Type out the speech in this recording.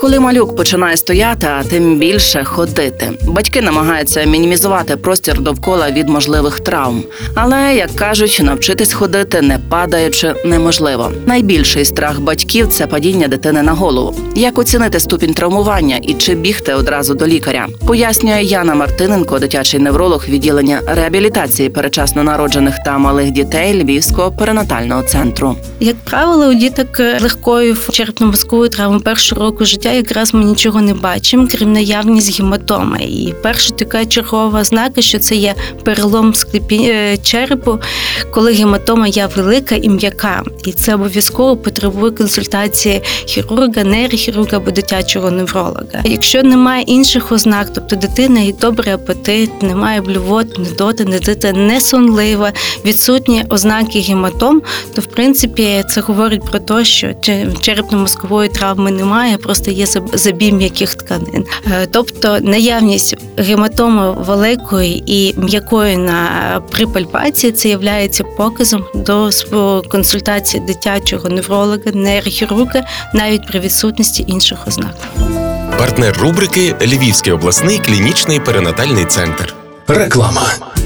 Коли малюк починає стояти, а тим більше ходити. Батьки намагаються мінімізувати простір довкола від можливих травм. Але як кажуть, навчитись ходити не падаючи неможливо. Найбільший страх батьків це падіння дитини на голову. Як оцінити ступінь травмування і чи бігти одразу до лікаря? Пояснює Яна Мартиненко, дитячий невролог відділення реабілітації перечасно народжених та малих дітей Львівського перинатального центру. Як правило, у діток легкої черепно-мозкової травми першого року життя якраз ми нічого не бачимо, крім наявність гематоми. І перша така чергова ознака, що це є перелом склепі... е, черепу, коли гематома є велика і м'яка. І це обов'язково потребує консультації хірурга, нейрохірурга або дитячого невролога. Якщо немає інших ознак, тобто дитина і добрий апетит, немає блювот, недоти, дитина не сонлива, відсутні ознаки гематом, то в принципі це говорить про те, що черепно-мозкової травми немає, просто є заб- забій м'яких тканин. Е, Тобто наявність гематоми великої і м'якої на при пальпації це є показом до консультації дитячого невролога, нейрохірурга, навіть при відсутності інших ознак. Партнер рубрики Львівський обласний клінічний перинатальний центр. Реклама.